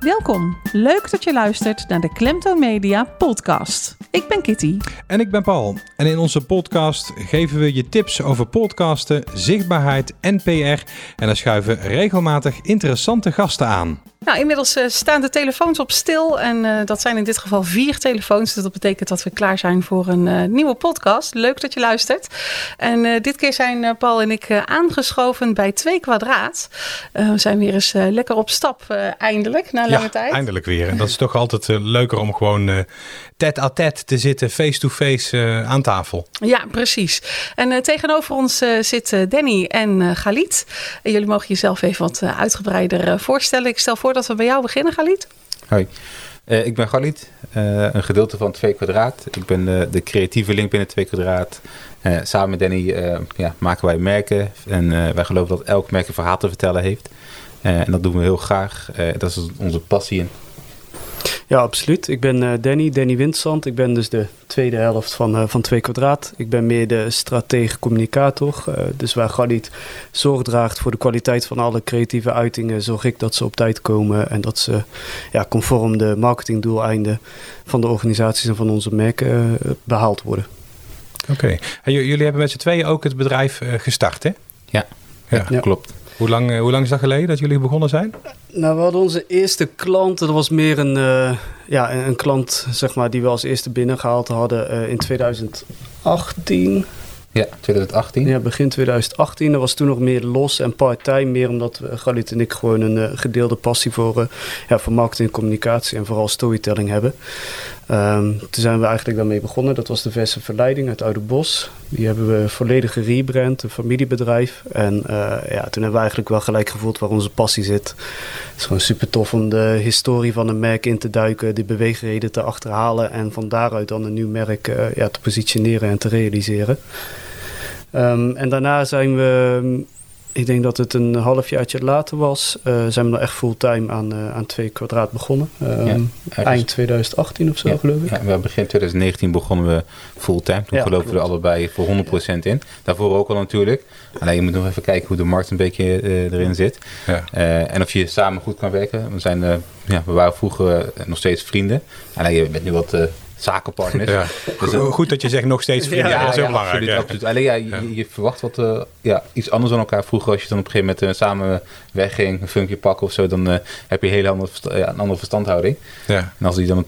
Welkom. Leuk dat je luistert naar de Klemtoon Media podcast. Ik ben Kitty. En ik ben Paul. En in onze podcast geven we je tips over podcasten, zichtbaarheid en PR. En dan schuiven regelmatig interessante gasten aan. Nou, inmiddels uh, staan de telefoons op stil. En uh, dat zijn in dit geval vier telefoons. Dus dat betekent dat we klaar zijn voor een uh, nieuwe podcast. Leuk dat je luistert. En dit keer zijn Paul en ik aangeschoven bij Twee Kwadraat. we zijn weer eens lekker op stap, eindelijk, na lange ja, tijd. eindelijk weer. En dat is toch altijd leuker om gewoon tête-à-tête te zitten, face-to-face -face, aan tafel. Ja, precies. En tegenover ons zitten Danny en Galit. jullie mogen jezelf even wat uitgebreider voorstellen. Ik stel voor voordat we bij jou beginnen, Galit? Hoi, uh, ik ben Galit, uh, een gedeelte van 2 kwadraat. Ik ben uh, de creatieve link binnen 2 kwadraat. samen met Danny ja, maken wij merken en wij geloven dat elk merk een verhaal te vertellen heeft. En dat doen we heel graag. dat is onze passie. Ja, absoluut. Ik ben uh, Danny, Danny Windzand. Ik ben dus de tweede helft van, uh, van 2 kwadraat. Ik ben meer de stratege communicator. Uh, dus waar Galit zorg draagt voor de kwaliteit van alle creatieve uitingen, zorg ik dat ze op tijd komen en dat ze ja, conform de marketingdoeleinden van de organisaties en van onze merken behaald worden. Oké. Okay. Jullie hebben met z'n tweeën ook het bedrijf gestart, hè? Ja, ja. ja. klopt. Hoe lang, hoe lang is dat geleden dat jullie begonnen zijn? Nou, we hadden onze eerste klant. Dat was meer een, uh, ja, een klant zeg maar, die we als eerste binnengehaald hadden uh, in 2018. Ja, 2018. Ja, begin 2018. Dat was toen nog meer los en part-time. Meer omdat we, Galit en ik gewoon een uh, gedeelde passie voor, uh, ja, voor marketing en communicatie en vooral storytelling hebben. Um, toen zijn we eigenlijk daarmee begonnen. Dat was de Verse Verleiding uit Oude Bos. Die hebben we volledig gerebrand, een familiebedrijf. En uh, ja, toen hebben we eigenlijk wel gelijk gevoeld waar onze passie zit. Het is gewoon super tof om de historie van een merk in te duiken, die beweegreden te achterhalen en van daaruit dan een nieuw merk uh, ja, te positioneren en te realiseren. Um, en daarna zijn we ik denk dat het een halfjaartje later was. Uh, zijn we nog echt fulltime aan, uh, aan twee kwadraat begonnen. Um, ja, eind 2018 of zo, ja, geloof ik. Ja, we begin 2019 begonnen we fulltime. Toen ja, geloven klopt. we er allebei voor 100% in. Daarvoor ook al natuurlijk. Alleen je moet nog even kijken hoe de markt een beetje uh, erin zit. Ja. en of je samen goed kan werken. We, zijn, ja, we waren vroeger nog steeds vrienden. Alleen je bent nu wat zakenpartners. Ja. Dus, Goed dat je zegt nog steeds vrienden. Ja, dat is heel belangrijk. Absoluut, absoluut. Alleen ja, je, je verwacht wat uh, ja, iets anders dan elkaar. Vroeger als je dan op een gegeven moment uh, samen wegging, een funkje pakken of zo, dan heb je een hele andere, een andere verstandhouding. Ja. En als die dan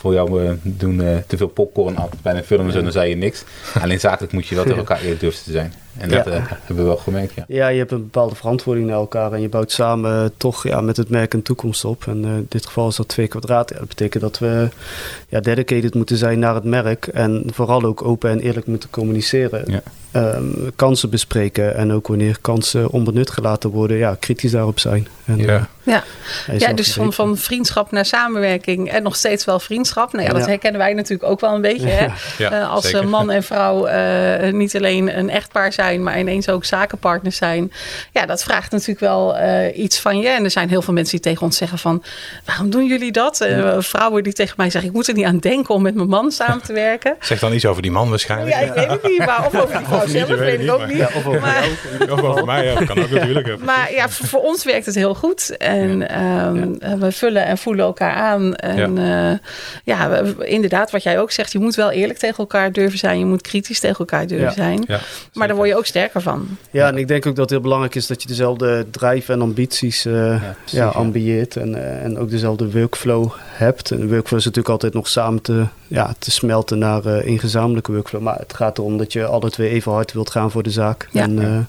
voor jou doen te veel popcorn af bij een film en dan zei je niks. Alleen zakelijk moet je wel tegen elkaar eerlijk durven te zijn. En dat ja. uh, hebben we wel gemerkt, ja. Ja, je hebt een bepaalde verantwoording naar elkaar en je bouwt samen toch ja, met het merk een toekomst op. En in dit geval is dat twee kwadraat. Ja, dat betekent dat we ja, dedicated moeten zijn naar het merk en vooral ook open en eerlijk moeten communiceren. Ja. Um, kansen bespreken en ook wanneer kansen onbenut gelaten worden, ja, kritisch daarop zijn. En, ja. Ja, ja dus van, van vriendschap naar samenwerking en nog steeds wel vriendschap. Nou ja, dat ja. herkennen wij natuurlijk ook wel een beetje. Hè? Ja, uh, als zeker. man en vrouw uh, niet alleen een echtpaar zijn, maar ineens ook zakenpartners zijn. Ja, dat vraagt natuurlijk wel uh, iets van je. En er zijn heel veel mensen die tegen ons zeggen van, waarom doen jullie dat? vrouwen die tegen mij zeggen, ik moet er niet aan denken om met mijn man samen te werken. Zeg dan iets over die man waarschijnlijk. Ja, ik weet het niet, maar of over die vrouw zelf, weet, weet ik ook niet. of over, maar, of over mij, ja, dat kan ook natuurlijk. Maar ja, voor, voor ons werkt het heel goed. En um, ja. we vullen en voelen elkaar aan. En ja. Uh, ja, inderdaad, wat jij ook zegt, je moet wel eerlijk tegen elkaar durven zijn. Je moet kritisch tegen elkaar durven ja. zijn. maar daar word je ook sterker van. Ja, en ik denk ook dat het heel belangrijk is dat je dezelfde drive en ambities uh, ja, ambieert. En, uh, en ook dezelfde workflow hebt. En de workflow is natuurlijk altijd nog samen te, ja, te smelten naar een gezamenlijke workflow. Maar het gaat erom dat je alle twee even hard wilt gaan voor de zaak. En,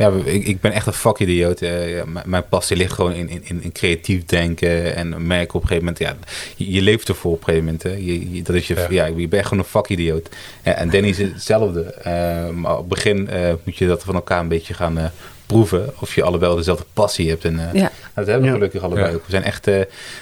ja, ik, ik ben echt een vakidioot. Uh, mijn passie ligt gewoon in, in, in creatief denken en merken op een gegeven moment. Ja, je, je leeft ervoor op een gegeven moment. Hè. Je, je, dat is je, ja. ja. je bent gewoon een vakidioot. En, en Danny is hetzelfde. Uh, maar op het begin uh, moet je dat van elkaar een beetje gaan proeven of je allebei dezelfde passie hebt. En uh, ja. dat hebben we ja. gelukkig allebei ja. ook. We zijn echt, uh,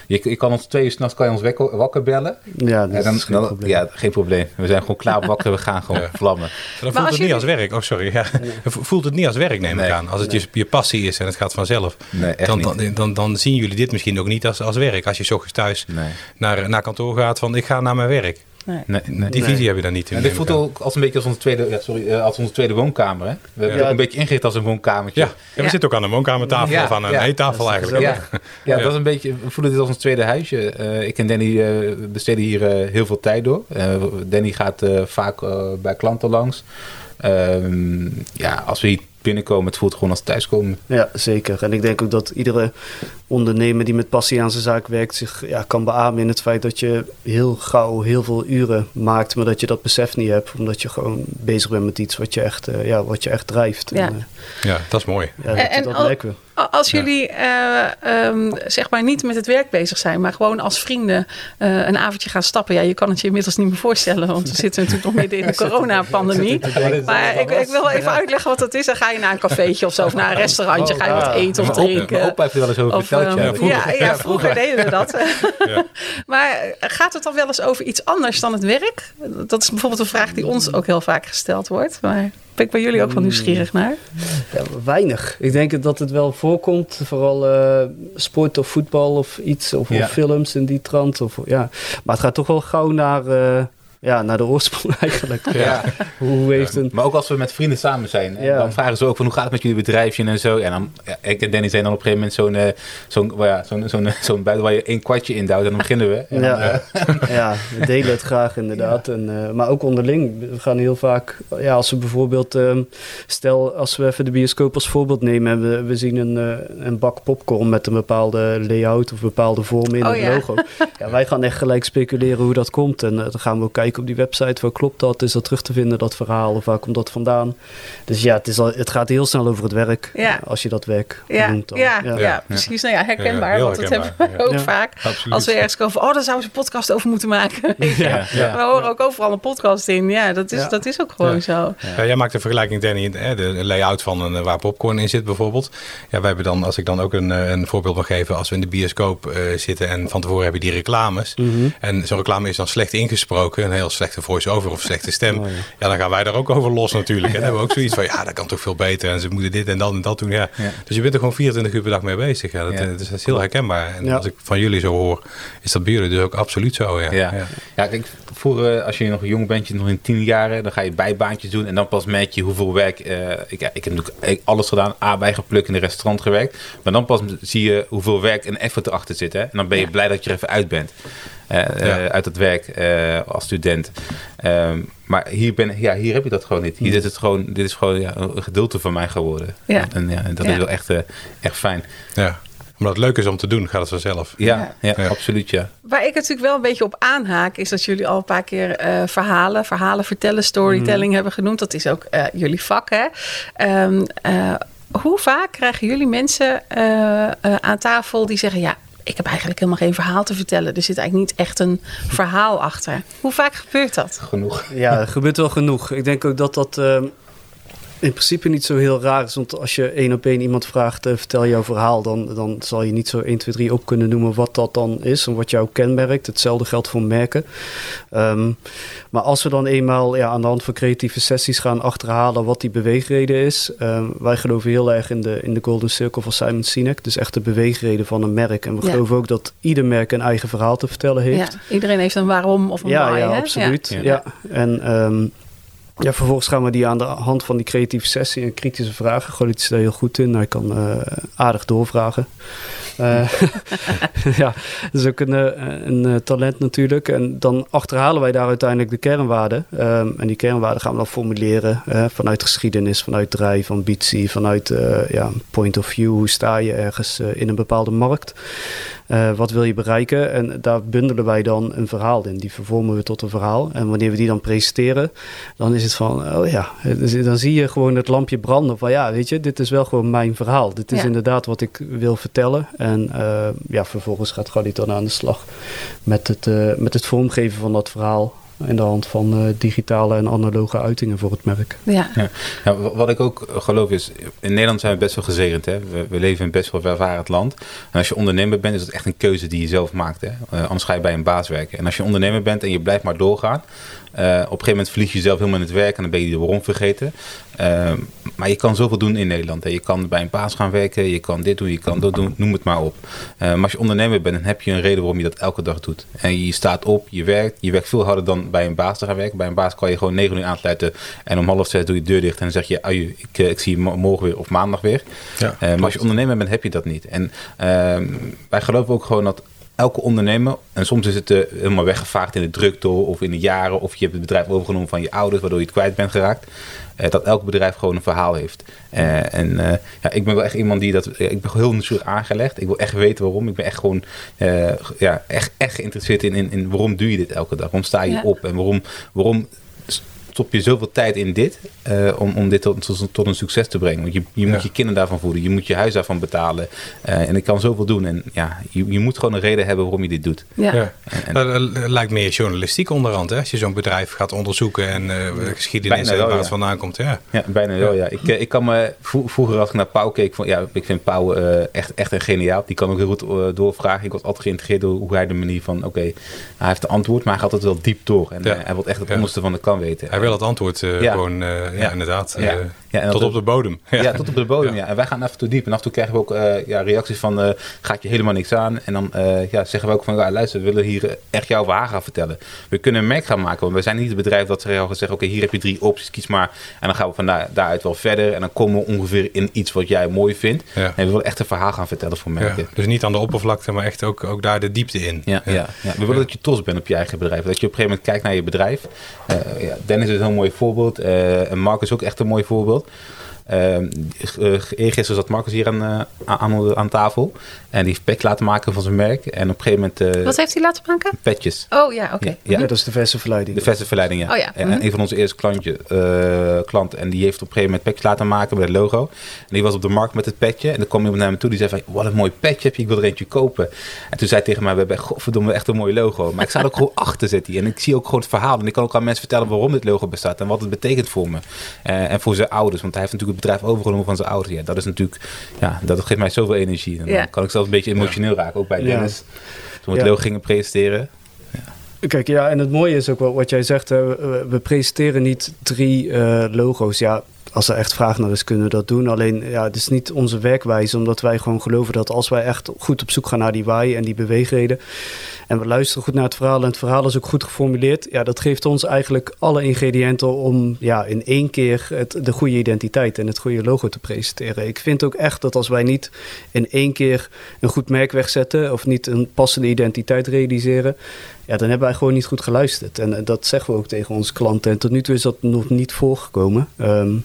je, je kan ons twee uur s'nachts kan je ons wakker, wakker bellen. Ja, dat dan, is geen dan, probleem. Ja, geen probleem. We zijn gewoon klaar wakker, we gaan gewoon vlammen. Dan voelt het niet als werk. Oh, sorry. Ja. Voelt het niet als werk, neem ik nee. aan. Als het nee. je, je passie is en het gaat vanzelf. Nee, echt dan, dan, dan, dan, zien jullie dit misschien ook niet als, als werk. Als je s ochtends thuis naar, naar kantoor gaat van ik ga naar mijn werk. Nee. nee, Die visie heb je dan niet. En dit voelt ook als een beetje als onze tweede, ja, sorry, als onze tweede woonkamer. Hè? We hebben ook een beetje ingericht als een woonkamertje. Ja, we zitten ook aan een woonkamertafel of aan een eettafel eigenlijk. Ja, ja, dat is een beetje, we voelen dit als ons tweede huisje. ik en Danny besteden hier heel veel tijd door. Danny gaat vaak bij klanten langs. Ehm, ja, als we hier binnenkomen, het voelt gewoon als thuiskomen. Ja, zeker. En ik denk ook dat iedere ondernemer die met passie aan zijn zaak werkt, zich ja, kan beamen in het feit dat je heel gauw heel veel uren maakt, maar dat je dat besef niet hebt, omdat je gewoon bezig bent met iets wat je echt, uh, ja, wat je echt drijft. Ja, en, uh, ja dat is mooi. Ja, dat, en, dat. Als jullie uh, um, zeg maar niet met het werk bezig zijn, maar gewoon als vrienden uh, een avondje gaan stappen. Ja, je kan het je inmiddels niet meer voorstellen, want we zitten natuurlijk nog midden in de coronapandemie. Maar ik, ik, wil even uitleggen wat dat is. Dan ga je naar een cafeetje of zo, of naar een restaurantje, ga je wat eten of drinken. Opa heeft wel eens over verteld. Ja, vroeger, ja, vroeger deden we dat. maar gaat het dan wel eens over iets anders dan het werk? Dat is bijvoorbeeld een vraag die ons ook heel vaak gesteld wordt. Maar ben ik bij jullie ook wel nieuwsgierig naar? Ja, weinig. Ik denk dat het wel voorkomt. Vooral uh, sport of voetbal of iets. Of, ja. of, films in die trant. Of, ja. Maar het gaat toch wel gauw naar... Uh, ja, naar de oorsprong eigenlijk. Ja. hoe heeft een... Maar ook als we met vrienden samen zijn, dan vragen ze ook van hoe gaat het met jullie bedrijfje en zo. En dan, ja, ik en Danny zijn dan op een gegeven moment zo'n uh, zo'n ja, zo'n zo'n zo'n buiten waar je één kwartje in duwt en dan beginnen we. En ja. Dan, uh... ja, we delen het graag inderdaad. En, uh, maar ook onderling. We gaan heel vaak, ja, als we bijvoorbeeld, um, stel als we even de bioscoop als voorbeeld nemen, we, we zien een, een bak popcorn met een bepaalde layout of bepaalde vorm in oh, het logo. Ja, wij gaan echt gelijk speculeren hoe dat komt en dan gaan we ook kijken op die website, waar klopt dat? Is dat terug te vinden, dat verhaal? Of waar komt dat vandaan? Dus ja, het, is al, het gaat heel snel over het werk, ja. als je dat werk ja. noemt. Dan. Ja, ja. ja, precies. Nou ja, herkenbaar, want dat hebben we ook vaak. Absoluut. Als we ergens komen, oh, daar zouden ze een podcast over moeten maken. We horen ook overal een podcast in. Ja, dat is, dat is ook gewoon zo. Ja. jij maakt de vergelijking, Danny, de layout van een, waar popcorn in zit bijvoorbeeld. Ja, wij hebben dan, als ik dan ook een, een voorbeeld mag geven, als we in de bioscoop uh, zitten en van tevoren hebben die reclames. Mm -hmm. En zo'n reclame is dan slecht ingesproken heel slechte voice-over of slechte stem. Oh, ja. dan gaan wij daar ook over los natuurlijk. En dan hebben we ook zoiets van, ja, dat kan toch veel beter. En ze moeten dit en dat en dat doen. Ja. Dus je bent er gewoon 24 uur per dag mee bezig. Ja, dat, eh, dat is heel herkenbaar. En als ik van jullie zo hoor, is dat bij jullie dus ook absoluut zo. Ja, ja. ja. kijk, voor, uh, als je nog jong bent, je nog in tien jaren, dan ga je bijbaantjes doen. En dan pas merk je hoeveel werk... Uh, ik, ik heb natuurlijk alles gedaan, A, bijgeplukt in een restaurant gewerkt. Maar dan pas zie je hoeveel werk en effort erachter zit. Hè? En dan ben je blij dat je er even uit bent. Uh, uit het werk uh, als student. Um, maar hier, ben, ja, hier heb je dat gewoon niet. Hier zit het gewoon, dit is gewoon ja, een gedeelte van mij geworden. Ja. En, ja, en dat is wel echt, uh, echt fijn. Ja omdat het leuk is om te doen, gaat het vanzelf. Ja, ja. ja, absoluut ja. Waar ik natuurlijk wel een beetje op aanhaak... is dat jullie al een paar keer uh, verhalen, verhalen vertellen... storytelling mm. hebben genoemd. Dat is ook uh, jullie vak, hè? Um, uh, hoe vaak krijgen jullie mensen aan tafel die zeggen... ja, ik heb eigenlijk helemaal geen verhaal te vertellen. Er zit eigenlijk niet echt een verhaal achter. Hoe vaak gebeurt dat? Genoeg. Ja, er gebeurt wel genoeg. Ik denk ook dat dat uh, in principe niet zo heel raar is. Want als je één op één iemand vraagt, uh, vertel jouw verhaal, dan, dan zal je niet zo 1, 2, 3 op kunnen noemen wat dat dan is en wat jou kenmerkt. Hetzelfde geldt voor merken. Um, maar als we dan eenmaal ja, aan de hand van creatieve sessies gaan achterhalen wat die beweegreden is. Um, wij geloven heel erg in de, in de Golden Circle van Simon Sinek. Dus echt de beweegreden van een merk. En we ja. geloven ook dat ieder merk een eigen verhaal te vertellen heeft. Ja, iedereen heeft een waarom of een ja, why. Ja, absoluut. Ja. ja. En um, ja, vervolgens gaan we die aan de hand van die creatieve sessie en kritische vragen. Golit is daar heel goed in. Hij kan uh, aardig doorvragen. Uh, ja, dat is ook een, een, talent natuurlijk. En dan achterhalen wij daar uiteindelijk de kernwaarden. Um, en die kernwaarden gaan we dan formuleren vanuit geschiedenis, vanuit drijf, ambitie, vanuit ja, point of view. Hoe sta je ergens in een bepaalde markt? Uh, wat wil je bereiken? En daar bundelen wij dan een verhaal in. Die vervormen we tot een verhaal. En wanneer we die dan presenteren, dan is het van, oh ja, dan zie je gewoon het lampje branden. Van ja, weet je, dit is wel gewoon mijn verhaal. Dit is ja. inderdaad wat ik wil vertellen. En uh, ja, vervolgens gaat Galit dan aan de slag met het, uh, met het vormgeven van dat verhaal in de hand van uh, digitale en analoge uitingen voor het merk. Ja. ja. ja. wat ik ook geloof is, in Nederland zijn we best wel gezegend. Hè? We, we leven in best wel welvarend land. En als je ondernemer bent, is het echt een keuze die je zelf maakt. Hè? Uh, anders ga je bij een baas werken. En als je ondernemer bent en je blijft maar doorgaan, op een gegeven moment verlies je jezelf helemaal in het werk en dan ben je de waarom vergeten. Uh, maar je kan zoveel doen in Nederland. Hè. Je kan bij een baas gaan werken, je kan dit doen, je kan dat doen, noem het maar op. Uh, maar als je ondernemer bent, dan heb je een reden waarom je dat elke dag doet. En je staat op, je werkt, je werkt veel harder dan bij een baas te gaan werken. Bij een baas kan je gewoon 9 uur aansluiten en om half zes doe je de deur dicht en dan zeg je, aju, ik, ik zie je morgen weer of maandag weer. Ja, maar als je ondernemer bent, heb je dat niet. En ehm, wij geloven ook gewoon dat elke ondernemer, en soms is het uh, helemaal weggevaagd in de drukte of in de jaren, of je hebt het bedrijf overgenomen van je ouders, waardoor je het kwijt bent geraakt. Uh, dat elk bedrijf gewoon een verhaal heeft. Uh, en ja, ik ben wel echt iemand die dat. ik ben heel natuurlijk aangelegd. Ik wil echt weten waarom. Ik ben echt gewoon ja, echt, echt geïnteresseerd in, in, in waarom doe je dit elke dag? Waarom sta je op? En waarom, waarom stop je zoveel tijd in dit uh, om, om dit tot, tot, tot, een succes te brengen. Want je, je moet je kinderen daarvan voeden, je moet je huis daarvan betalen. Uh, en ik kan zoveel doen. En ja, je, je moet gewoon een reden hebben waarom je dit doet. Ja. ja. En, en, dat lijkt meer journalistiek onderhand, hè? Als je zo'n bedrijf gaat onderzoeken en uh, geschiedenis en waar het vandaan komt. Ja, ja bijna wel, ja. Ik, ik kan me vroeger als ik naar Pauw keek, van, ja, ik vind Pauw echt, echt een geniaal. Die kan ook heel goed doorvragen. Ik was altijd geïntegreerd door hoe hij de manier van, oké, hij heeft de antwoord, maar hij gaat het wel diep door. En hij wil echt het onderste van de kan weten het antwoord uh, gewoon, uh, ja. inderdaad. Uh, ja, tot op de bodem. Ja. tot op de bodem, ja. En wij gaan even toe diep. En af en toe krijgen we ook ja, reacties van, gaat je helemaal niks aan? En dan ja, zeggen we ook van, ja, luister, we willen hier echt jouw verhaal gaan vertellen. We kunnen een merk gaan maken, want we zijn niet het bedrijf dat ze gaan zeggen, oké, hier heb je drie opties, kies maar. En dan gaan we van daar, daaruit wel verder. En dan komen we ongeveer in iets wat jij mooi vindt. En we willen echt een verhaal gaan vertellen voor merken. dus niet aan de oppervlakte, maar echt ook, ook daar de diepte in. Ja, ja. We willen dat je trots bent op je eigen bedrijf. Dat je op een gegeven moment kijkt naar je bedrijf. ja, Dennis is een mooi voorbeeld. Uh, en Mark is ook echt een mooi voorbeeld. Uh, eergisteren zat Marcus hier aan, uh, aan, aan, tafel. En die heeft pet laten maken van zijn merk. En op een gegeven moment... Uh, Wat heeft hij laten maken? Petjes. Oh ja, oké. Ja, ja, dat is de verse verleiding. De verse verleiding, ja. Oh, ja. En, mhm. een van onze eerste klantje, klant. En die heeft op een gegeven moment petjes laten maken met het logo. En die was op de markt met het petje. En dan kwam iemand naar me toe die zei van... Wat een mooi petje heb je, ik wil er eentje kopen. En toen zei hij tegen mij... We hebben godverdomme echt een mooi logo. Maar ik sta er ook gewoon achter zit hij. En ik zie ook gewoon het verhaal. En ik kan ook aan mensen vertellen waarom dit logo bestaat. En wat het betekent voor me. en voor zijn ouders. Want hij heeft natuurlijk bedrijf overgenomen van zijn ouders. Ja, dat is natuurlijk, ja, dat geeft mij zoveel energie. En dan kan ik zelfs een beetje emotioneel raken, ook bij Dennis. Toen we het logo gingen presenteren. Kijk, ja, en het mooie is ook wel wat jij zegt. we, we presenteren niet drie uh, logo's. Ja, als er echt vraag naar is, kunnen we dat doen. Alleen, ja, het is niet onze werkwijze, omdat wij gewoon geloven dat als wij echt goed op zoek gaan naar die waai en die beweegreden, en we luisteren goed naar het verhaal en het verhaal is ook goed geformuleerd, ja, dat geeft ons eigenlijk alle ingrediënten om ja, in één keer het, de goede identiteit en het goede logo te presenteren. Ik vind ook echt dat als wij niet in één keer een goed merk wegzetten of niet een passende identiteit realiseren, ja, dan hebben wij gewoon niet goed geluisterd. En dat zeggen we ook tegen onze klanten. En tot nu toe is dat nog niet voorgekomen. Um,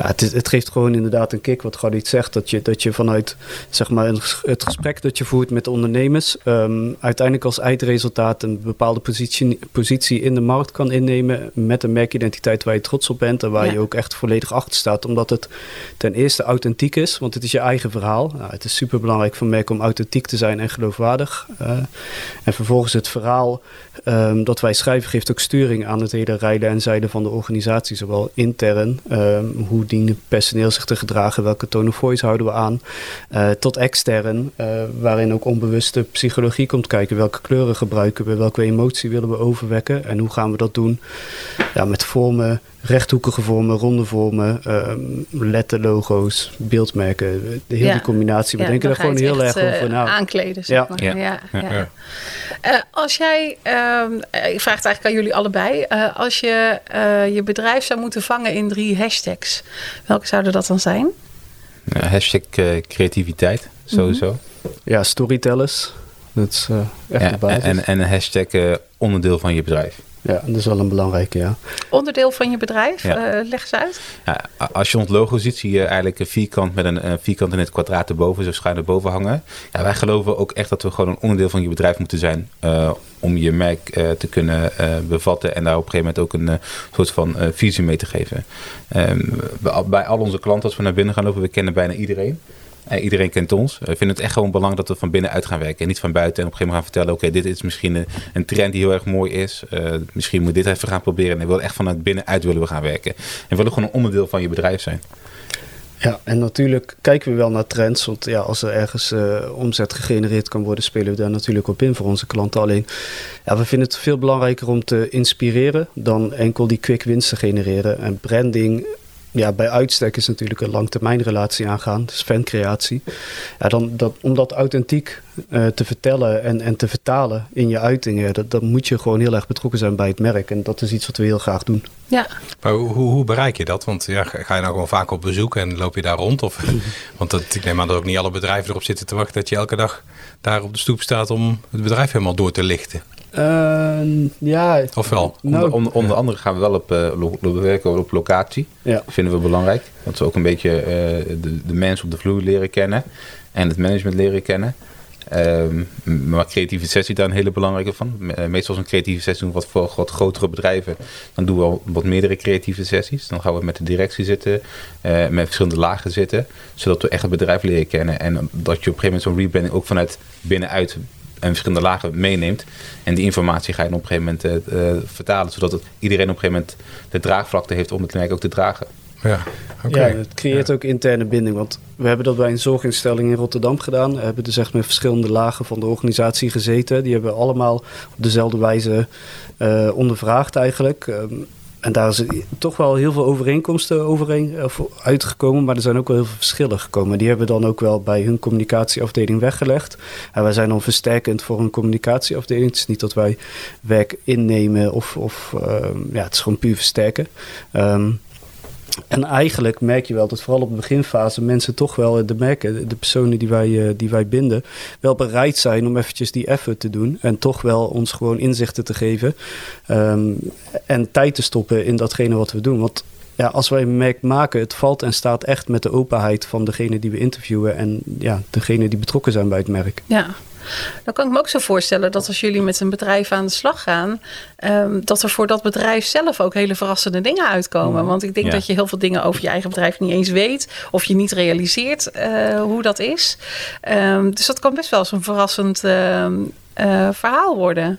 ja, het, het, geeft gewoon inderdaad een kick, wat Gadit zegt. Dat je, dat je vanuit zeg maar, het gesprek dat je voert met de ondernemers... Um, uiteindelijk als eindresultaat een bepaalde positie, positie in de markt kan innemen... met een merkidentiteit waar je trots op bent... en waar je ook echt volledig achter staat. Omdat het ten eerste authentiek is, want het is je eigen verhaal. Nou, het is super belangrijk voor merken om authentiek te zijn en geloofwaardig. Uh, en vervolgens het verhaal um, dat wij schrijven geeft ook sturing aan het hele rijden en zijden van de organisatie. Zowel intern, um, hoe personeel zich te gedragen, welke tone of voice houden we aan, uh, tot extern, uh, waarin ook onbewuste psychologie komt kijken. Welke kleuren gebruiken we, welke emotie willen we overwekken en hoe gaan we dat doen? Ja, met vormen, rechthoekige vormen, ronde vormen, um, letterlogo's, beeldmerken, de hele combinatie. We denken er gewoon heel erg over na. Aankleden, zeg maar. Ja. Ja. Uh, als jij, uh, ik vraag het eigenlijk aan jullie allebei, uh, als je je bedrijf zou moeten vangen in drie hashtags, welke zouden dat dan zijn? hashtag creativiteit, sowieso. Ja, storytellers. Dat is echt de basis. En, en een hashtag onderdeel van je bedrijf. Ja, dat is wel een belangrijke, ja. Onderdeel van je bedrijf, ja. uh, leg eens uit. Ja, als je ons logo ziet, zie je eigenlijk een vierkant met een, een vierkant in het kwadraat erboven, zo schuin erboven hangen. Ja, wij geloven ook echt dat we gewoon een onderdeel van je bedrijf moeten zijn uh, om je merk uh, te kunnen bevatten en daar op een gegeven moment ook een soort van visie mee te geven. Um, bij al onze klanten, als we naar binnen gaan lopen, we kennen bijna iedereen. Uh, iedereen kent ons. We vinden het echt gewoon belangrijk dat we van binnenuit gaan werken. En niet van buiten en op een gegeven moment gaan vertellen... oké, dit is misschien een, trend die heel erg mooi is. Uh, misschien moet dit even gaan proberen. En we willen echt vanuit binnenuit willen we gaan werken. En we willen gewoon een onderdeel van je bedrijf zijn. Ja, en natuurlijk kijken we wel naar trends. Want ja, als er ergens uh, omzet gegenereerd kan worden, spelen we daar natuurlijk op in voor onze klanten. Alleen, ja, we vinden het veel belangrijker om te inspireren dan enkel die quick wins te genereren. En branding ja, bij uitstek is natuurlijk een langtermijnrelatie aangaan, dus fancreatie. Ja, dan, dat, om dat authentiek uh, te vertellen en, en te vertalen in je uitingen, dat, dan moet je gewoon heel erg betrokken zijn bij het merk. En dat is iets wat we heel graag doen. Ja. Maar hoe, hoe bereik je dat? Want ja, ga je nou gewoon vaak op bezoek en loop je daar rond? Of, want dat, ik neem aan dat ook niet alle bedrijven erop zitten te wachten dat je elke dag daar op de stoep staat om het bedrijf helemaal door te lichten. Uh, ja. Ofwel? Nou, onder, onder, andere gaan we wel op, uh, werken op locatie. Ja. Dat vinden we belangrijk. Dat we ook een beetje uh, de, de mensen op de vloer leren kennen. En het management leren kennen. Um, maar creatieve sessie daar een hele belangrijke van. Meestal als een creatieve sessie doen we wat voor wat grotere bedrijven. Dan doen we wat meerdere creatieve sessies. Dan gaan we met de directie zitten, uh, met verschillende lagen zitten. Zodat we echt het bedrijf leren kennen. En dat je op een gegeven moment zo'n rebranding ook vanuit binnenuit en verschillende lagen meeneemt. En die informatie ga je op een gegeven moment uh, vertalen, zodat het, iedereen op een gegeven moment de draagvlakte heeft om het merk ook te dragen. Ja, okay. ja het creëert ook interne binding. Want we hebben dat bij een zorginstelling in Rotterdam gedaan. We hebben dus echt met verschillende lagen van de organisatie gezeten. Die hebben allemaal op dezelfde wijze uh, ondervraagd eigenlijk. Um, en daar is toch wel heel veel overeenkomsten overeen, of uitgekomen, maar er zijn ook wel heel veel verschillen gekomen. Die hebben we dan ook wel bij hun communicatieafdeling weggelegd. En wij zijn dan versterkend voor een communicatieafdeling. Het is niet dat wij werk innemen of, of uh, ja, het is gewoon puur versterken. Um, en eigenlijk merk je wel dat vooral op de beginfase mensen toch wel de merken, de personen die wij, eh, die wij binden, wel bereid zijn om eventjes die effort te doen. En toch wel ons gewoon inzichten te geven. Um, en tijd te stoppen in datgene wat we doen. Want ja, als wij een merk maken, het valt en staat echt met de openheid van degene die we interviewen en ja, degene die betrokken zijn bij het merk. Ja, dan kan ik me ook zo voorstellen dat als jullie met een bedrijf aan de slag gaan, um, dat er voor dat bedrijf zelf ook hele verrassende dingen uitkomen. Want ik denk dat je heel veel dingen over je eigen bedrijf niet eens weet of je niet realiseert uh, hoe dat is. Um, dus dat kan best wel eens een verrassend uh, uh, verhaal worden.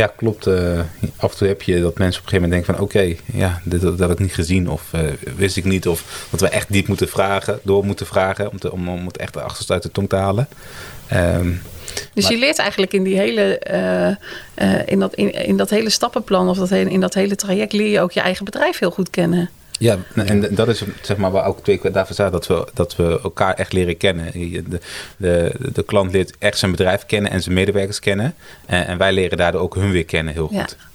Ja. Klopt. Uh, af en toe heb je dat mensen op een gegeven moment denken van... oké, ja, dit dat had ik niet gezien of uh, wist ik niet. Of dat we echt diep moeten vragen, door moeten vragen... om, te, om, om het echt de achterste uit de tong te halen. Um, dus je leert eigenlijk in die hele, uh, uh, in, dat, in, in dat hele stappenplan of dat in dat hele traject leer je ook je eigen bedrijf heel goed kennen. Ja, en dat is zeg maar waar ook twee keer daarvoor staat dat we, dat we elkaar echt leren kennen. De, de, de klant leert echt zijn bedrijf kennen en zijn medewerkers kennen. En, en wij leren daardoor ook hun weer kennen heel goed. Ja.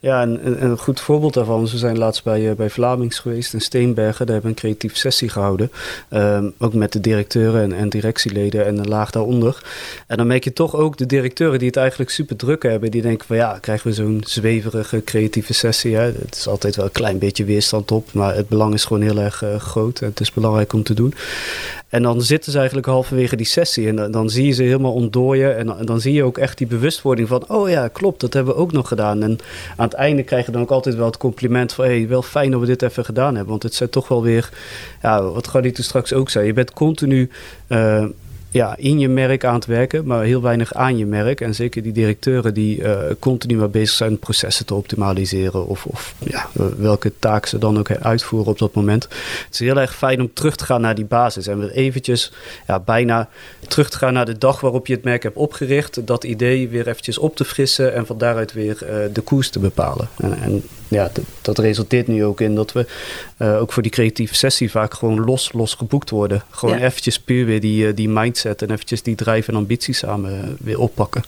Ja, een, een goed voorbeeld daarvan. We zijn laatst bij, uh, bij Vlamings geweest in Steenbergen. Daar hebben we een creatieve sessie gehouden. Um, ook met de directeuren en, en directieleden en een laag daaronder. En dan merk je toch ook de directeuren die het eigenlijk super druk hebben. Die denken van ja, krijgen we zo'n zweverige creatieve sessie. Hè? Het is altijd wel een klein beetje weerstand op. Maar het belang is gewoon heel erg uh, groot. Het is belangrijk om te doen. En dan zitten ze eigenlijk halverwege die sessie. En dan, dan zie je ze helemaal ontdooien. En en dan zie je ook echt die bewustwording van... oh ja, klopt, dat hebben we ook nog gedaan. En aan het einde krijg je dan ook altijd wel het compliment van... hé, hey, wel fijn dat we dit even gedaan hebben. Want het zet toch wel weer... ja, wat Gadito straks ook zei. Je bent continu... Uh, ja, in je merk aan het werken, maar heel weinig aan je merk. En zeker die directeuren die uh, continu maar bezig zijn processen te optimaliseren of, of ja, welke taak ze dan ook uitvoeren op dat moment. Het is heel erg fijn om terug te gaan naar die basis en weer eventjes ja, bijna terug te gaan naar de dag waarop je het merk hebt opgericht. Dat idee weer eventjes op te frissen en van daaruit weer uh, de koers te bepalen. En, en ja, dat resulteert nu ook in dat we uh, ook voor die creatieve sessie vaak gewoon los, los geboekt worden. Gewoon ja. eventjes puur weer die, uh, die mindset en eventjes die drijf en ambitie samen uh, weer oppakken.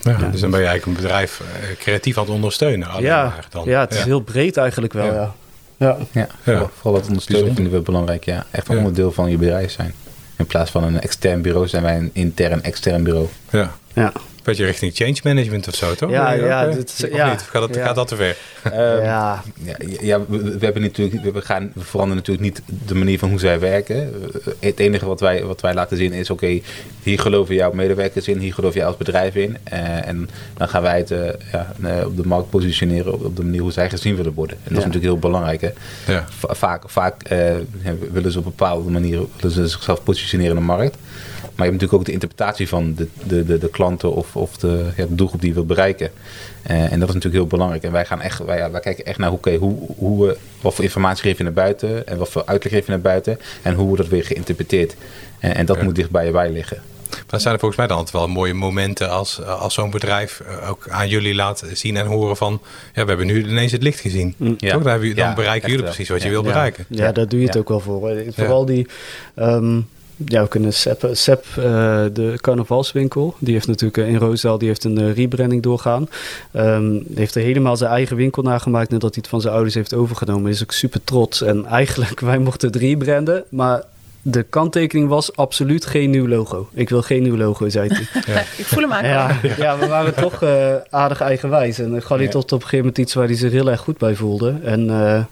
Ja, ja, dus dan ben je eigenlijk een bedrijf creatief aan het ondersteunen. Ja, dan. ja, het is heel breed eigenlijk wel, ja. Ja, ja. Vooral, vooral dat ondersteunen vinden we belangrijk, ja. Echt een onderdeel van je bedrijf zijn. In plaats van een extern bureau zijn wij een intern-extern bureau. Ja. ja beetje richting change management of zo, toch? Ja, ja. Dit, ja, Of gaat, dat, ja. gaat dat te ver? Um, ja. ja. Ja, we, we, hebben natuurlijk, we, gaan, we veranderen natuurlijk niet de manier van hoe zij werken. Het enige wat wij, wat wij laten zien is, oké, okay, hier geloven jouw medewerkers in, hier geloof jij als bedrijf in. Uh, en dan gaan wij het uh, ja, uh, op de markt positioneren op, op, de manier hoe zij gezien willen worden. En dat is natuurlijk heel belangrijk. Hè? Ja. Vaak, vaak willen ze op een bepaalde manier willen ze zichzelf positioneren in de markt. Maar je hebt natuurlijk ook de interpretatie van de, de, de, de klanten of, of de, ja, de doelgroep die je wilt bereiken. Uh, en dat is natuurlijk heel belangrijk. En wij, gaan echt, wij, wij kijken echt naar okay, hoe, hoe we, wat voor informatie geven je naar buiten en wat voor uitleg geven je naar buiten en hoe wordt dat weer geïnterpreteerd. En, en dat ja. moet dicht bij je bij liggen. Maar zijn er volgens mij dan altijd wel mooie momenten als, als zo'n bedrijf ook aan jullie laat zien en horen van, ja, we hebben nu ineens het licht gezien. Mm. Ja. Toch? Dan, dan bereiken jullie precies wat je wil bereiken. Ja, daar doe je het ook wel voor. Vooral die... Um, ja, we kunnen Sepp, Sepp uh, de carnavalswinkel, die heeft natuurlijk uh, in Roosendaal, die heeft een uh, rebranding doorgaan. Um, heeft er helemaal zijn eigen winkel nagemaakt nadat hij het van zijn ouders heeft overgenomen. Is ook super trots. En eigenlijk, wij mochten het rebranden, maar de kanttekening was absoluut geen nieuw logo. Ik wil geen nieuw logo, zei hij. Ja. ik voel hem aan. Ja, ja, we waren toch uh, aardig eigenwijs. En Gali ja. tot op een gegeven moment iets waar hij zich heel erg goed bij voelde. En uh,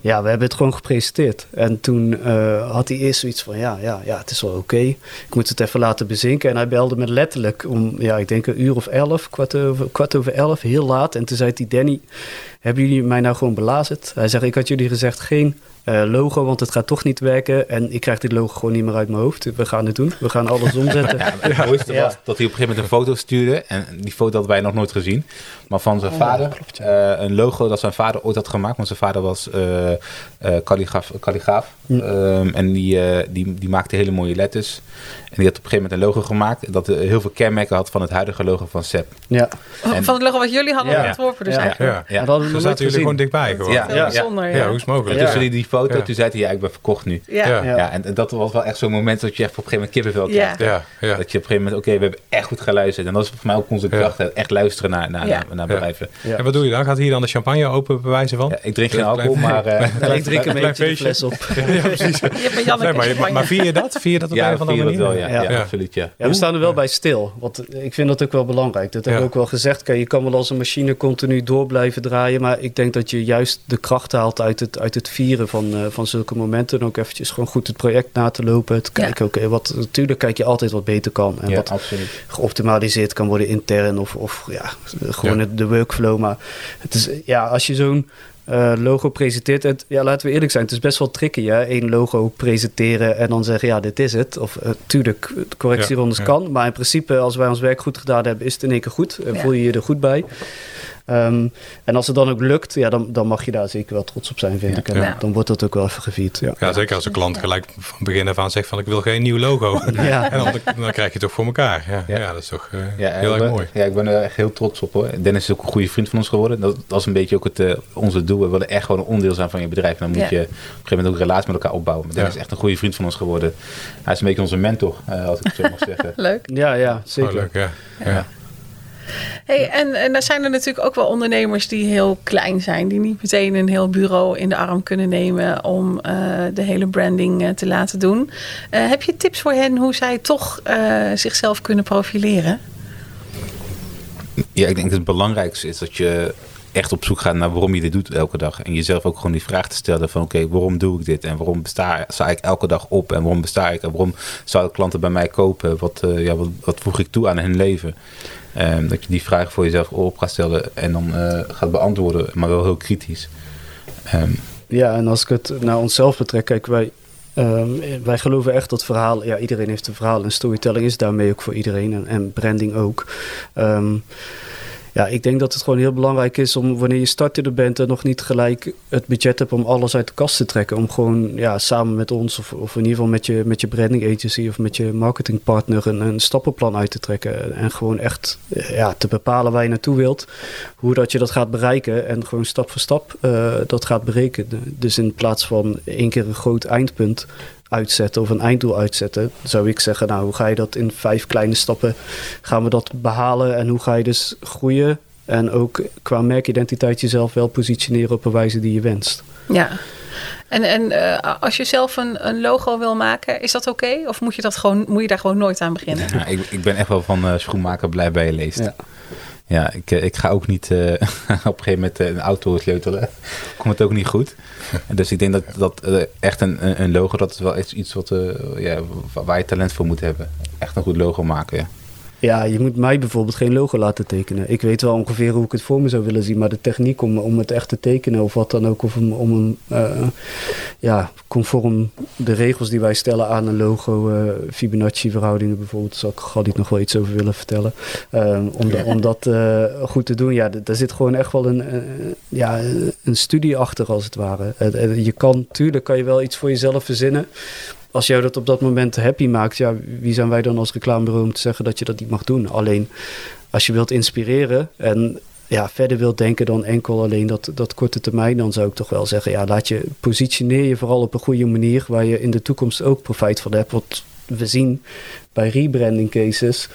ja, we hebben het gewoon gepresenteerd. En toen uh, had hij eerst zoiets van, ja, ja, ja het is wel oké. Ik moet het even laten bezinken. En hij belde me letterlijk om, ja, ik denk een uur of elf, kwart over, kwart over elf, heel laat. En toen zei hij, Danny, hebben jullie mij nou gewoon belazerd? Hij zegt, ik had jullie gezegd geen uh, logo, want het gaat toch niet werken. En ik krijg dit logo gewoon niet meer uit mijn hoofd. We gaan het doen. We gaan alles omzetten. Ja, het mooiste was dat hij op een gegeven moment een foto stuurde. En die foto hadden wij nog nooit gezien. Maar van zijn oh, vader. uh, een logo dat zijn vader ooit had gemaakt. Want zijn vader was uh, kalligraaf. kalligraaf. Um, en die, die, die maakte hele mooie letters. En die had op een gegeven moment een logo gemaakt. Dat heel veel kenmerken had van het huidige logo van SEP. Ja. En, van het logo wat jullie hadden ja. ontworpen dus ja. eigenlijk. Ja. Zo zaten jullie gewoon dichtbij. Gewoon. Ja, ja. Bijzonder, ja. hoe is het mogelijk? Tussen die, die foto, toen zei hij, ja, ik ben verkocht nu. Ja. Ja. En, dat was wel echt zo'n moment dat je echt op een gegeven moment kippenvel krijgt. Ja. Ja. Dat je op een gegeven moment, oké, we hebben echt goed geluisterd. En dat is voor mij ook onze kracht, echt luisteren naar, naar, naar, naar bedrijven. En wat doe je dan? Gaat hier dan de champagne open bewijzen van? ik drink geen alcohol, maar ik drink een beetje fles op. Ja, precies. Maar vier je dat? Vier je dat op een of andere manier? Ja, absoluut, ja. Ja, we staan er wel bij stil. Want ik vind dat ook wel belangrijk. Dat heb ik ook wel gezegd. Kijk, je kan wel als een machine continu door blijven draaien. Maar ik denk dat je juist de kracht haalt uit het, uit het vieren van, uh, van zulke momenten. En ook eventjes gewoon goed het project na te lopen. Te kijken, oké, wat natuurlijk kijk je altijd wat beter kan. En wat absoluut. geoptimaliseerd kan worden intern. Of, of ja, gewoon de workflow. Maar het is, ja, als je zo'n uh, logo presenteert. Het, ja, laten we eerlijk zijn, het is best wel tricky. Hè? Eén logo presenteren en dan zeggen, ja, dit is het. Of uh, tuurlijk, correctierondes ja, kan. Maar in principe, als wij ons werk goed gedaan hebben, is het in één keer goed. En voel je je er goed bij. Um, en als het dan ook lukt, ja, dan, dan mag je daar zeker wel trots op zijn, vind ik. En dan wordt dat ook wel even gevierd. Ja. ja, zeker als een klant gelijk van begin af aan zegt van ik wil geen nieuw logo. ja. En dan, dan krijg je het toch voor elkaar. Ja, ja. dat is toch uh, heel erg mooi. Ja, ik ben er echt heel trots op hoor. Dennis is ook een goede vriend van ons geworden. Dat, dat is een beetje ook het, uh, onze doel. We willen echt gewoon een onderdeel zijn van je bedrijf. En dan moet je op een gegeven moment ook een relatie met elkaar opbouwen. Maar Dennis is echt een goede vriend van ons geworden. Hij is een beetje onze mentor, uh, als ik het zo mag zeggen. leuk. Ja, ja, zeker. Oh, leuk, ja. Hey, en, en er zijn er natuurlijk ook wel ondernemers die heel klein zijn, die niet meteen een heel bureau in de arm kunnen nemen om uh, de hele branding uh, te laten doen. Uh, heb je tips voor hen hoe zij toch zichzelf kunnen profileren? Ja, ik denk dat het belangrijkste is dat je echt op zoek gaat naar waarom je dit doet elke dag. En jezelf ook gewoon die vraag te stellen van oké, waarom doe ik dit? En waarom besta, sta ik elke dag op? En waarom besta ik? En waarom zouden klanten bij mij kopen? Wat, uh, ja, wat, wat voeg ik toe aan hun leven? Um, dat je die vraag voor jezelf op gaat stellen en dan uh, gaat beantwoorden, maar wel heel kritisch. Um, ja, en als ik het naar onszelf betrek, kijk, wij, um, wij geloven echt dat verhaal, ja, iedereen heeft een verhaal en storytelling is daarmee ook voor iedereen en, en branding ook. Ja, ik denk dat het gewoon heel belangrijk is om wanneer je starter bent en nog niet gelijk het budget hebt om alles uit de kast te trekken. Om gewoon ja, samen met ons of, of in ieder geval met je, met je branding agency of met je marketingpartner een, een stappenplan uit te trekken. En gewoon echt ja, te bepalen waar je naartoe wilt. Hoe dat je dat gaat bereiken en gewoon stap voor stap uh, dat gaat berekenen. Dus in plaats van één keer een groot eindpunt uitzetten of een einddoel uitzetten, zou ik zeggen, nou, hoe ga je dat in vijf kleine stappen gaan we dat behalen en hoe ga je dus groeien en ook qua merkidentiteit jezelf wel positioneren op een wijze die je wenst. Ja. En, en uh, als je zelf een, een, logo wil maken, is dat oké? Of moet je, dat gewoon, moet je daar gewoon nooit aan beginnen? Ja, ik, ik ben echt wel van uh, schoenmaker blij bij je leest. Ja. Ja, ik, eh, ik ga ook niet uh, op een gegeven moment een auto sleutelen. Komt het ook niet goed. dus ik denk dat, dat uh, echt een, een logo, dat is wel iets, iets wat, uh, ja, waar je talent voor moet hebben. Echt een goed logo maken, ja. Ja, je moet mij bijvoorbeeld geen logo laten tekenen. Ik weet wel ongeveer hoe ik het voor me zou willen zien, maar de techniek om, om het echt te tekenen of wat dan ook, of om, om een, uh, ja, conform de regels die wij stellen aan een logo, uh, Fibonacci-verhoudingen bijvoorbeeld, zal ik Gadit nog wel iets over willen vertellen. Uh, om, om dat uh, goed te doen, ja, daar zit gewoon echt wel een, ja, een studie achter als het ware. je kan, tuurlijk kan je wel iets voor jezelf verzinnen. Als jou dat op dat moment happy maakt, ja, wie zijn wij dan als reclamebureau om te zeggen dat je dat niet mag doen? Alleen als je wilt inspireren en ja, verder wilt denken dan enkel alleen dat, dat korte termijn, dan zou ik toch wel zeggen, ja, laat je positioneer je vooral op een goede manier waar je in de toekomst ook profijt van hebt. Want we zien bij rebranding cases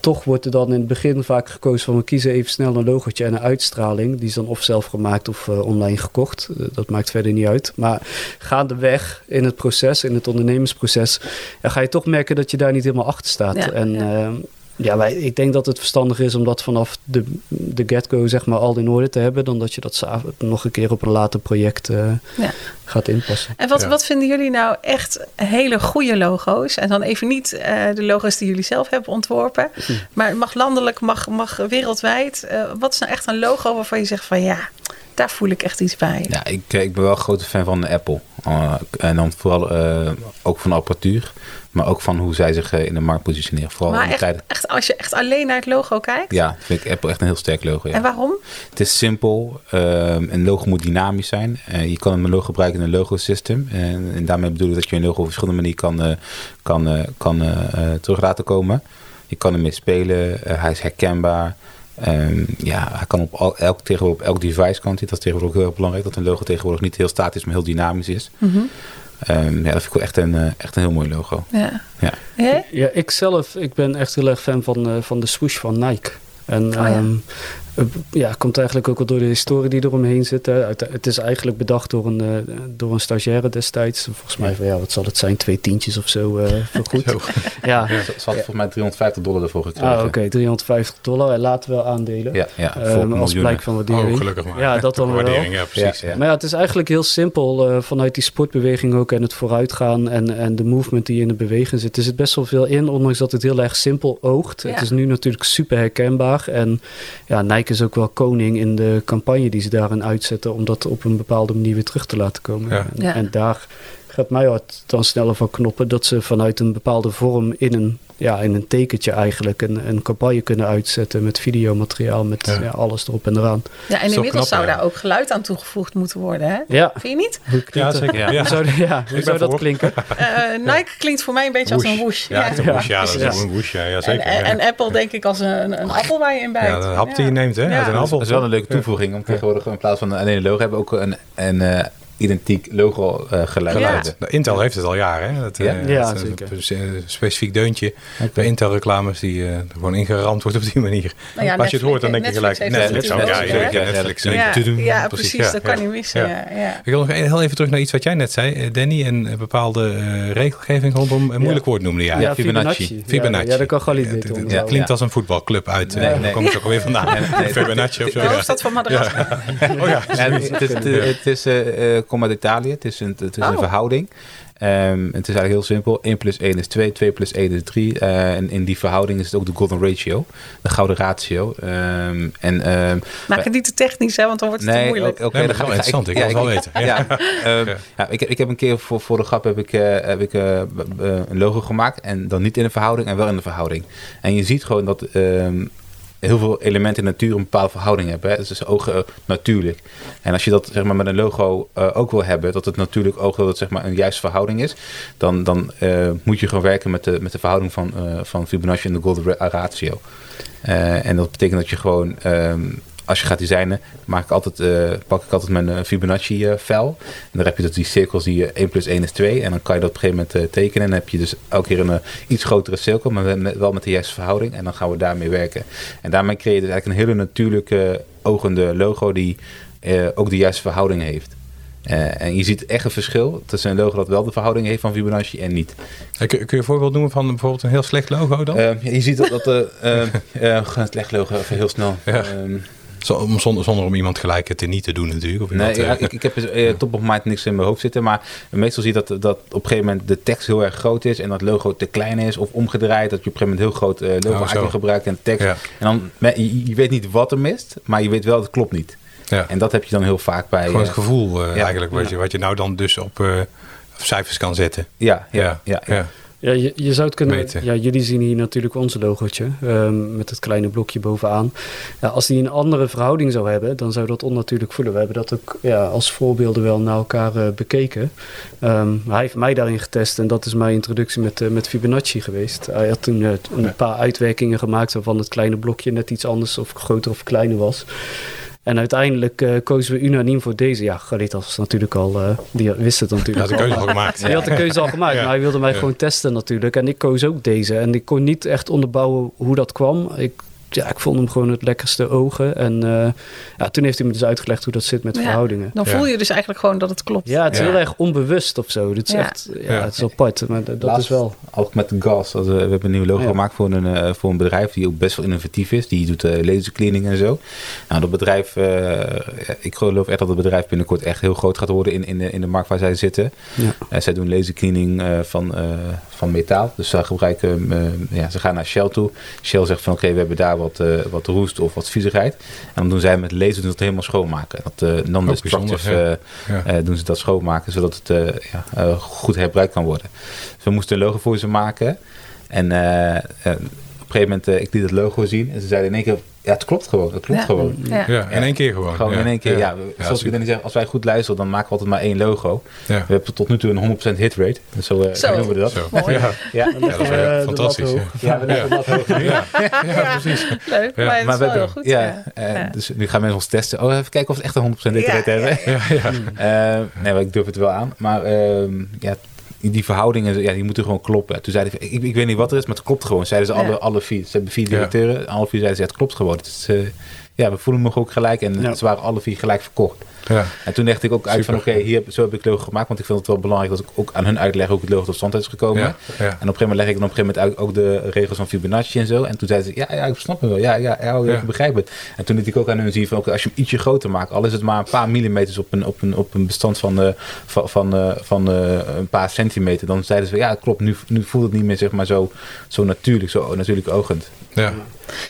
toch wordt er dan in het begin vaak gekozen van we kiezen even snel een logotje en een uitstraling. Die is dan of zelf gemaakt of uh, online gekocht. Uh, dat maakt verder niet uit. Maar gaandeweg in het proces, in het ondernemersproces, ga je toch merken dat je daar niet helemaal achter staat. Ja, en ja. Ehm, ja, wij, ik denk dat het verstandig is om dat vanaf de, de get-go zeg maar al in orde te hebben. Dan dat je dat nog een keer op een later project uh, ja. gaat inpassen. En wat, wat vinden jullie nou echt hele goede logo's? En dan even niet uh, de logo's die jullie zelf hebben ontworpen. Hm. Maar mag landelijk, mag, mag wereldwijd. Uh, wat is nou echt een logo waarvan je zegt van ja, daar voel ik echt iets bij. Ja, ik, ik ben wel een grote fan van Apple. Uh, en dan vooral uh, ook van apparatuur. Maar ook van hoe zij zich in de markt positioneren. Vooral maar in de echt, tijden. echt, als je echt alleen naar het logo kijkt? Ja, vind ik Apple echt een heel sterk logo. Ja. En waarom? Het is simpel. Uh, een logo moet dynamisch zijn. Uh, je kan een logo gebruiken in een logo system. En, en, daarmee bedoel ik dat je een logo op verschillende manieren kan, uh, kan, kan terug laten komen. Je kan ermee spelen. hij is herkenbaar. Um, ja, hij kan op al, elk, tegenwoordig op elk device kan hij. Dat is tegenwoordig ook heel belangrijk. Dat een logo tegenwoordig niet heel statisch, maar heel dynamisch is. Mm -hmm. um, ja, dat vind ik wel echt een, uh, echt een heel mooi logo. Ja. Ja. ja. ja ik zelf ik ben echt heel erg fan van, uh, van de swoosh van Nike. En oh, ja. um, ja, komt eigenlijk ook wel door de historie die eromheen zit. Hè. Het is eigenlijk bedacht door een, uh, door een stagiaire destijds. Volgens mij, van, ja, wat zal het zijn, twee tientjes of zo uh, vergoed. zo. Ja. ja. Ze had volgens mij 350 dollar ervoor gekregen. Ah, oké, okay, 350 dollar. En laten wel aandelen. Ja, ja um, als blijk van waardering. Oh, gelukkig maar. Ja, dat dan wel. Ja, precies. Ja, Maar ja, het is eigenlijk heel simpel. Uh, vanuit die sportbeweging ook en het vooruitgaan en, en de movement die in de beweging zit. Er zit best wel veel in, ondanks dat het heel erg simpel oogt. Het is nu natuurlijk super herkenbaar. En ja, Nike is ook wel koning in de campagne die ze daarin uitzetten, om dat op een bepaalde manier weer terug te laten komen. Ja. En, ja. en, daar gaat mij hart dan sneller van knoppen dat ze vanuit een bepaalde vorm in een, ja, in een tekentje eigenlijk een, een campagne kunnen uitzetten met videomateriaal, met ja. ja alles erop en eraan. Ja, en inmiddels zou daar ook geluid aan toegevoegd moeten worden, hè? Ja. Vind je niet? Ja, zeker. Ja. Hoe zou, ja, hoe zou dat klinken? Uh, Nike klinkt voor mij een beetje woosh. als een woosh. Ja, ja. Woosh, ja, dat is een woosh, ja, zeker. En, en, Apple denk ik als een, een appel waar je in bijt. Ja, een hap die je neemt, hè? Uit een appel. Dat is wel een leuke toevoeging om tegenwoordig in plaats van alleen een logo hebben ook een... een uh, identiek logo uh, geluid. Ja. Nou, Intel heeft het al jaren. Hè? Dat, ja, uh, ja dat zeker. Een specifiek deuntje okay. bij Intel reclames die uh, gewoon ingeramd wordt op die manier. Nou ja, als je het hoort, dan denk je gelijk Netflix. Netflix. Ja, ja, ja, Netflix. Ja, ja, precies. Dat kan niet missen. Ik wil nog heel even terug naar iets wat jij net zei, Danny. Een bepaalde regelgeving rondom een moeilijk woord noemde jij. Ja, Fibonacci. Fibonacci. Ja, dat kan weten. Het klinkt als een voetbalclub uit. Daar kom ik ook alweer vandaan. Fibonacci of zo. De hoofdstad van Madagaskar. Oh ja. Het is kom uit Italië. Het is een, het is oh. een verhouding. Um, het is eigenlijk heel simpel. 1 plus 1 is 2, 2 plus 1 is 3. Uh, en in die verhouding is het ook de golden ratio. De gouden ratio. Um, en, um, Maak het niet te technisch, hè, want dan wordt het nee, te moeilijk. Oké, okay, nee, dat is interessant. Ik, wil het wel weten. Ja, ja, ja ik, ik heb een keer voor, voor de grap heb ik, uh, heb ik uh, een logo gemaakt. En dan niet in een verhouding en wel in een verhouding. En je ziet gewoon dat heel veel elementen in natuur een bepaalde verhouding hebben. Dus is ogen uh, natuurlijk. En als je dat zeg maar, met een logo uh, ook wil hebben, dat het natuurlijk oog dat zeg maar, een juiste verhouding is, dan, dan uh, moet je gewoon werken met de, met de verhouding van, van Fibonacci en de Golden Ratio. en dat betekent dat je gewoon um, als je gaat designen, maak ik altijd, uh, pak ik altijd mijn uh, Fibonacci uh, vel. En dan heb je dat die cirkels die 1 plus 1 is 2. En dan kan je dat op een gegeven moment tekenen. En dan heb je dus elke keer een iets grotere cirkel, maar met, wel met de juiste verhouding. En dan gaan we daarmee werken. En daarmee creëer je dus eigenlijk een hele natuurlijke ogende logo die ook de juiste verhouding heeft. Uh, en je ziet echt een verschil tussen een logo dat wel de verhouding heeft van Fibonacci en niet. Kun, kun je een voorbeeld noemen van bijvoorbeeld een heel slecht logo dan? Uh, je ziet dat, dat uh, een slecht logo even heel snel. Ja. Um, zonder, zonder om iemand gelijk te niet te doen natuurlijk. Of nee, ja, ik, ik heb uh, top of mind niks in mijn hoofd zitten. Maar meestal zie je dat, dat op een gegeven moment de tekst heel erg groot is. En dat logo te klein is. Of omgedraaid. Dat je op een gegeven moment heel groot uh, logo oh, gebruikt en tekst. Ja. En dan, je, je weet niet wat er mist. Maar je weet wel dat het klopt niet. Ja. En dat heb je dan heel vaak bij... Gewoon het gevoel uh, ja, eigenlijk. Wat, je, wat je nou dan dus op cijfers kan zetten. Ja, ja, ja. Ja, je, je zou het kunnen. Ja, jullie zien hier natuurlijk ons logootje um, met het kleine blokje bovenaan. Ja, als die een andere verhouding zou hebben, dan zou dat onnatuurlijk voelen. We hebben dat ook ja, als voorbeelden wel naar elkaar uh, bekeken. Um, hij heeft mij daarin getest en dat is mijn introductie met, uh, met Fibonacci geweest. Hij had toen uh, een paar uitwerkingen gemaakt waarvan het kleine blokje net iets anders of groter of kleiner was. En uiteindelijk uh, kozen we unaniem voor deze. Ja, Galit was natuurlijk al, uh, die wist het natuurlijk. Die had de keuze al gemaakt. Die had de keuze al gemaakt, maar hij wilde mij gewoon testen natuurlijk. En ik koos ook deze. En ik kon niet echt onderbouwen hoe dat kwam. Ik ja, ik vond hem gewoon het lekkerste ogen. En uh, ja, toen heeft hij me dus uitgelegd hoe dat zit met verhoudingen. Dan voel je dus eigenlijk gewoon dat het klopt. Ja, het is heel erg onbewust of zo. Het is echt, ja, het is apart. Maar dat is wel... Ook met gas. we hebben een nieuw logo gemaakt voor een, uh, voor een bedrijf die ook best wel innovatief is. Die doet uh, lasercleaning en zo. Nou, dat bedrijf, ik geloof echt dat het bedrijf binnenkort echt heel groot gaat worden in, in, de, in de markt waar zij zitten. Ja. zij doen lasercleaning van, van metaal. Dus ze gebruiken, ja, ze gaan naar Shell toe. Shell zegt van oké, we hebben daar wat, uh, wat roest of wat viezigheid. En dan doen zij met laser doen het helemaal schoonmaken. Dat uh, non-destructive uh, doen ze dat schoonmaken, zodat het ja, goed herbruikt kan worden. Dus we moesten een logo voor ze maken. En op een gegeven moment, ik liet het logo zien. En ze zeiden in één keer, ja, het klopt gewoon. Het klopt gewoon. Ja. ja. in één keer gewoon. Gewoon in één keer, ja. Zoals ik dan zeg, als wij goed luisteren, dan maken we altijd maar één logo. We hebben tot nu toe een 100% hit rate. Dus zo, uh, zo. noemen we dat. Zo. Ja. Ja. dat is uh, fantastisch. Ja, we leggen dat hoog. Ja. ja, precies. Leuk, maar het is wel heel goed. Ja, uh, dus nu gaan mensen ons testen. Oh, even kijken of we echt een 100% hit rate hebben. Ja, ja. nee, maar ik durf het wel aan. Maar ehm, ja, die verhoudingen, ja, die moeten gewoon kloppen. Toen zeiden ik, ik weet niet wat er is, maar het klopt gewoon. Zeiden ze alle, alle vier. Ze hebben vier directeuren. Alle vier zeiden ze, het klopt gewoon. Het is, uh, ja, we voelen me ook gelijk. En ze waren alle vier gelijk verkocht. Ja. En toen dacht ik ook uit van oké, hier zo heb ik logo gemaakt. Want ik vind het wel belangrijk dat ik ook aan hun uitleg hoe het logo tot stand is gekomen. Ja. Ja. En op een gegeven moment leg ik dan op een gegeven moment ook de regels van Fibonacci en zo. En toen zeiden ze, ja, ja ik snap het wel. Ja, ja, ja, ik begrijp het. En toen liet ik ook aan hun zien van als je hem ietsje groter maakt. Al is het maar een paar millimeters op een, op een, op een bestand van, uh, van, van, uh, van uh, een paar centimeter. Dan zeiden ze, ja klopt, nu, nu voelt het niet meer zeg maar zo, zo natuurlijk, zo natuurlijk ogend. Ja.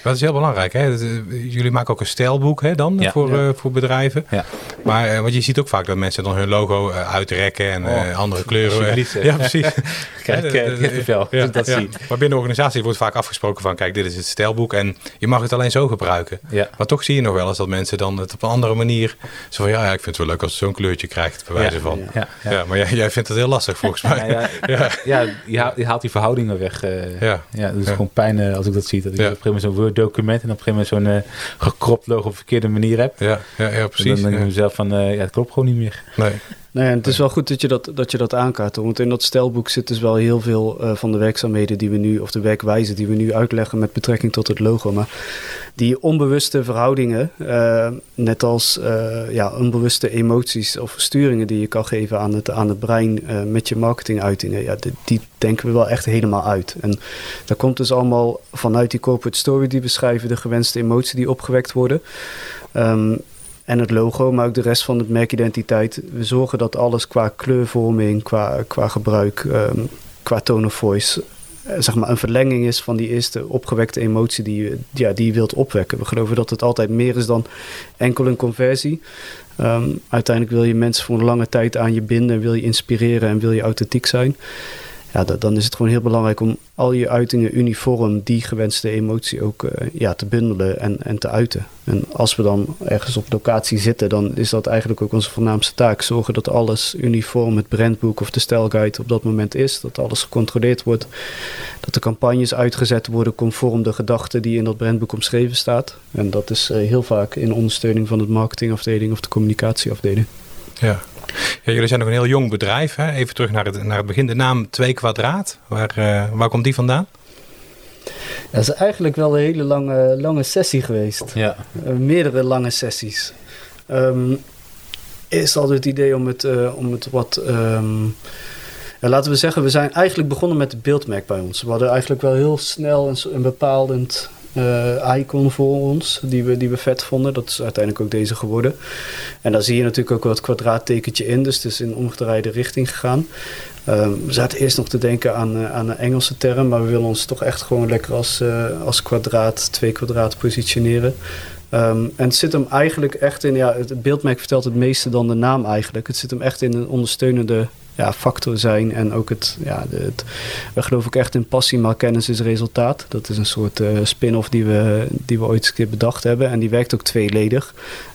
Dat is heel belangrijk. Hè? Jullie maken ook een stijlboek hè, dan voor. Uh, voor bedrijven. Ja. Maar uh, want je ziet ook vaak dat mensen dan hun logo uitrekken en oh. andere kleuren. ja, precies. kijk, kijk, veel. Ja, dat ja. Maar binnen organisaties wordt vaak afgesproken van kijk, dit is het stijlboek en je mag het alleen zo gebruiken. Maar toch zie je nog wel eens dat mensen dan het op een andere manier zo van ja, ik vind het wel leuk als het zo'n kleurtje krijgt, bij wijze van. Ja, maar jij, jij vindt het heel lastig volgens mij. ja, ja. je, haalt, die verhoudingen weg. ja. ja, dat is gewoon pijn als ik dat zie. Dat ik op een gegeven moment zo'n Word document en op een gegeven moment zo'n uh, gekropt logo op verkeerde manier heb. Ja, ja, ja precies. En dan denk ik mezelf van, uh, ja, het klopt gewoon niet meer. Nee. Nee, het is wel goed dat je dat, dat, je dat aankaart. Want in dat stelboek zit dus wel heel veel uh, van de werkzaamheden die we nu, of de werkwijze die we nu uitleggen met betrekking tot het logo. Maar die onbewuste verhoudingen, uh, net als uh, ja, onbewuste emoties of sturingen die je kan geven aan het, aan het brein met je marketinguitingen, ja, die, die, denken we wel echt helemaal uit. En dat komt dus allemaal vanuit die corporate story die beschrijven, de gewenste emotie die opgewekt worden. Um, en het logo, maar ook de rest van het merkidentiteit. We zorgen dat alles qua kleurvorming, qua, qua gebruik, um, qua tone of voice, eh, zeg maar een verlenging is van die eerste opgewekte emotie die, ja, die je wilt opwekken. We geloven dat het altijd meer is dan enkel een conversie. Um, uiteindelijk wil je mensen voor een lange tijd aan je binden, wil je inspireren en wil je authentiek zijn ja, dan is het gewoon heel belangrijk om al je uitingen uniform die gewenste emotie ook uh, ja, te bundelen en, en te uiten. En als we dan ergens op locatie zitten, dan is dat eigenlijk ook onze voornaamste taak. Zorgen dat alles uniform, het brandboek of de stijlguide op dat moment is. Dat alles gecontroleerd wordt. Dat de campagnes uitgezet worden conform de gedachten die in dat brandboek omschreven staat. En dat is uh, heel vaak in ondersteuning van het marketingafdeling of de communicatieafdeling. Ja. Ja, jullie zijn nog een heel jong bedrijf. Hè? Even terug naar het, naar het begin. De naam 2 kwadraat. Waar, uh, waar komt die vandaan? Dat is eigenlijk wel een hele lange, lange sessie geweest. Ja. Uh, meerdere lange sessies. Um, eerst hadden we het idee om het, uh, om het wat... Um, laten we zeggen, we zijn eigenlijk begonnen met het beeldmerk bij ons. We hadden eigenlijk wel heel snel een, een bepalend icon voor ons, die we, die we vet vonden. Dat is uiteindelijk ook deze geworden. En daar zie je natuurlijk ook wat kwadraattekentje in, dus het is in omgedraaide richting gegaan. Um, we zaten eerst nog te denken aan, uh, aan een Engelse term, maar we willen ons toch echt gewoon lekker als, uh, als kwadraat, twee kwadraat positioneren. Um, en het zit hem eigenlijk echt in, ja, het beeldmerk vertelt het meeste dan de naam eigenlijk. Het zit hem echt in een ondersteunende ja, factor zijn. En ook het, ja, het, we geloven ook echt in passie, maar kennis is resultaat. Dat is een soort uh, spin-off die we, die we ooit een keer bedacht hebben. En die werkt ook tweeledig.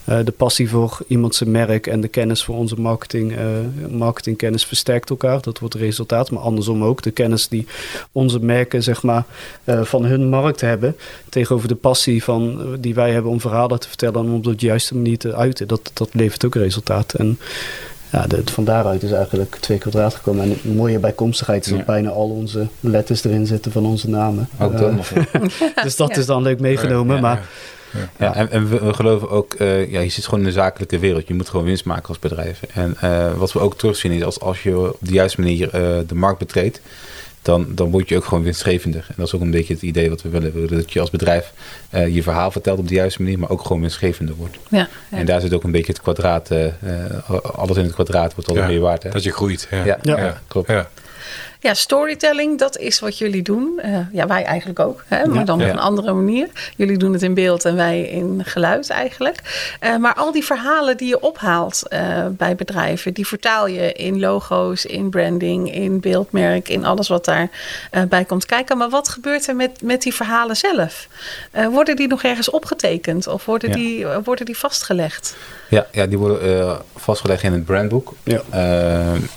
Uh, de passie voor iemand zijn merk en de kennis voor onze marketing, uh, marketingkennis versterkt elkaar. Dat wordt resultaat. Maar andersom ook. De kennis die onze merken zeg maar, van hun markt hebben. Tegenover de passie van, die wij hebben om verhalen te vertellen. En om op de juiste manier te uiten. Dat, dat levert ook resultaat. En ja, de, van daaruit is eigenlijk twee kwadraat gekomen. En een mooie bijkomstigheid is dat bijna al onze letters erin zitten van onze namen. Ook uh, dus dat is dan leuk meegenomen. maar ja, en, en we, geloven ook, uh, ja, je zit gewoon in de zakelijke wereld. Je moet gewoon winst maken als bedrijf. En uh, wat we ook terugzien is, als, als je op de juiste manier uh, de markt betreedt, dan, dan word je ook gewoon winstgevender. En dat is ook een beetje het idee wat we willen. We willen dat je als bedrijf uh, je verhaal vertelt op de juiste manier, maar ook gewoon winstgevender wordt. Ja, ja. En daar zit ook een beetje het kwadraat, uh, alles in het kwadraat wordt al ja, meer waard. Hè? Dat je groeit. Ja, ja. klopt. Ja, storytelling, dat is wat jullie doen. Uh, ja, wij eigenlijk ook, hè? maar dan op een andere manier. Jullie doen het in beeld en wij in geluid eigenlijk. Uh, maar al die verhalen die je ophaalt uh, bij bedrijven, die vertaal je in logo's, in branding, in beeldmerk, in alles wat daarbij bij komt kijken. Maar wat gebeurt er met, met die verhalen zelf? worden die nog ergens opgetekend of worden, ja. die, worden die vastgelegd? Ja, ja die worden vastgelegd in het brandboek. Ja.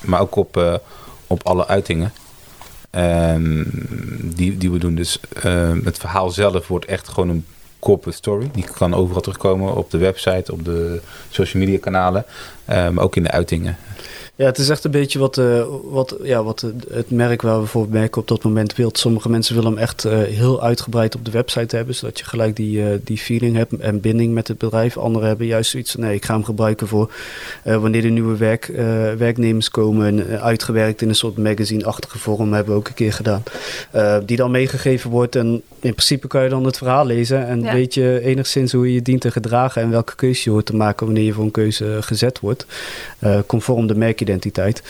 maar ook op op alle uitingen. Um, die, die we doen. Dus um, het verhaal zelf wordt echt gewoon een corporate story. Die kan overal terugkomen op de website, op de social media kanalen, maar ook in de uitingen. Ja, het is echt een beetje wat, uh, wat, ja, wat het merk waar we voor merken op dat moment wilt. Sommige mensen willen hem echt uh, heel uitgebreid op de website hebben, zodat je gelijk die, uh, die feeling hebt en binding met het bedrijf. Anderen hebben juist zoiets van, nee, ik ga hem gebruiken voor wanneer de nieuwe werk, werknemers komen. uitgewerkt in een soort magazine-achtige vorm hebben we ook een keer gedaan. die dan meegegeven wordt en in principe kan je dan het verhaal lezen en ja. weet je enigszins hoe je je dient te gedragen en welke keuze je hoort te maken wanneer je voor een keuze gezet wordt. conform de merk identiteit.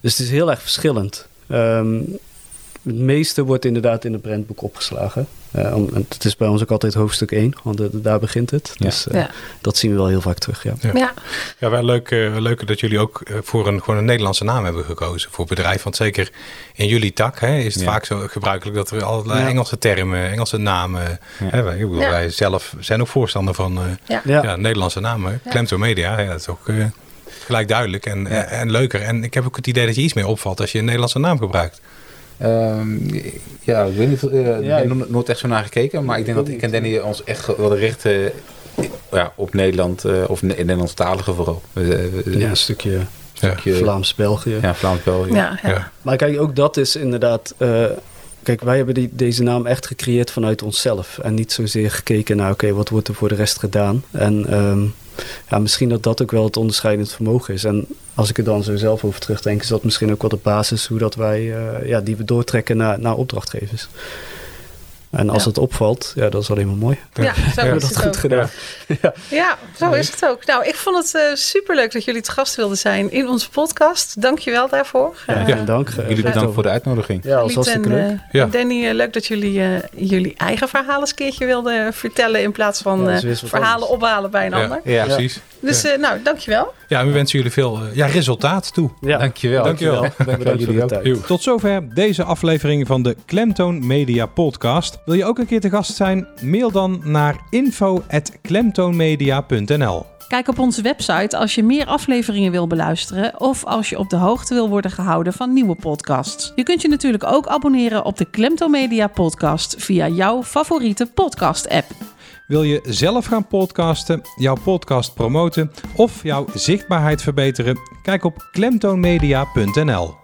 Dus het is heel erg verschillend. Um, het meeste wordt inderdaad in het brandboek opgeslagen. Uh, het is bij ons ook altijd hoofdstuk 1, want uh, daar begint het. Ja. Dus uh, ja. dat zien we wel heel vaak terug. Ja, ja. ja. ja wel leuk, leuk dat jullie ook voor een, gewoon een Nederlandse naam hebben gekozen voor bedrijf. Want zeker in jullie tak hè, is het vaak zo gebruikelijk dat er allerlei Engelse termen, Engelse namen. Hè, wij, bedoel, wij, zelf zijn ook voorstander van ja. Nederlandse namen. Klemto Media, ja, dat is ook gelijk duidelijk en, ja. en leuker. En ik heb ook het idee dat je iets meer opvalt als je een Nederlandse naam gebruikt. Um, ja, ik weet niet, uh, ja, ik heb nooit echt zo naar gekeken, maar ik denk dat ik en Danny ons echt wel richten ja, op Nederland, uh, of Nederlandstalige vooral. ja, een stukje, stukje Vlaams-België. Ja, Vlaams-België. Ja, ja. Maar kijk, ook dat is inderdaad... Uh, Kijk, wij hebben die, deze naam echt gecreëerd vanuit onszelf. En niet zozeer gekeken naar, oké, wat wordt er voor de rest gedaan? En um, ja, misschien dat dat ook wel het onderscheidend vermogen is. En als ik er dan zo zelf over terugdenk, is dat misschien ook wel de basis hoe dat wij, uh, ja, die we doortrekken naar, naar opdrachtgevers. En als het opvalt, ja, dat is alleen maar mooi. Ja, zo is dat het goed ook. gedaan. Ja. ja, zo is het ook. Nou, ik vond het uh, superleuk dat jullie te gast wilden zijn in onze podcast. Dank je wel daarvoor. Ja, uh, dank. Jullie bedankt voor de uitnodiging. Ja, dat was hartstikke leuk. Uh, ja. Danny, leuk dat jullie jullie eigen verhaal eens een keertje wilden vertellen... in plaats van verhalen ophalen bij een ander. Ja, precies. Dus ja. nou, dankjewel. Ja, we wensen jullie veel ja, resultaat toe. Ja. Dankjewel. Dankjewel. Dankjewel. Dank jullie ook. Tot zover deze aflevering van de Klemtoon Media Podcast. Wil je ook een keer te gast zijn? Mail dan naar info.klemtoonmedia.nl Kijk op onze website als je meer afleveringen wil beluisteren of als je op de hoogte wil worden gehouden van nieuwe podcasts. Je kunt je natuurlijk ook abonneren op de Klemtoon Media podcast via jouw favoriete podcast app. Wil je zelf gaan podcasten, jouw podcast promoten of jouw zichtbaarheid verbeteren? Kijk op klemtoonmedia.nl.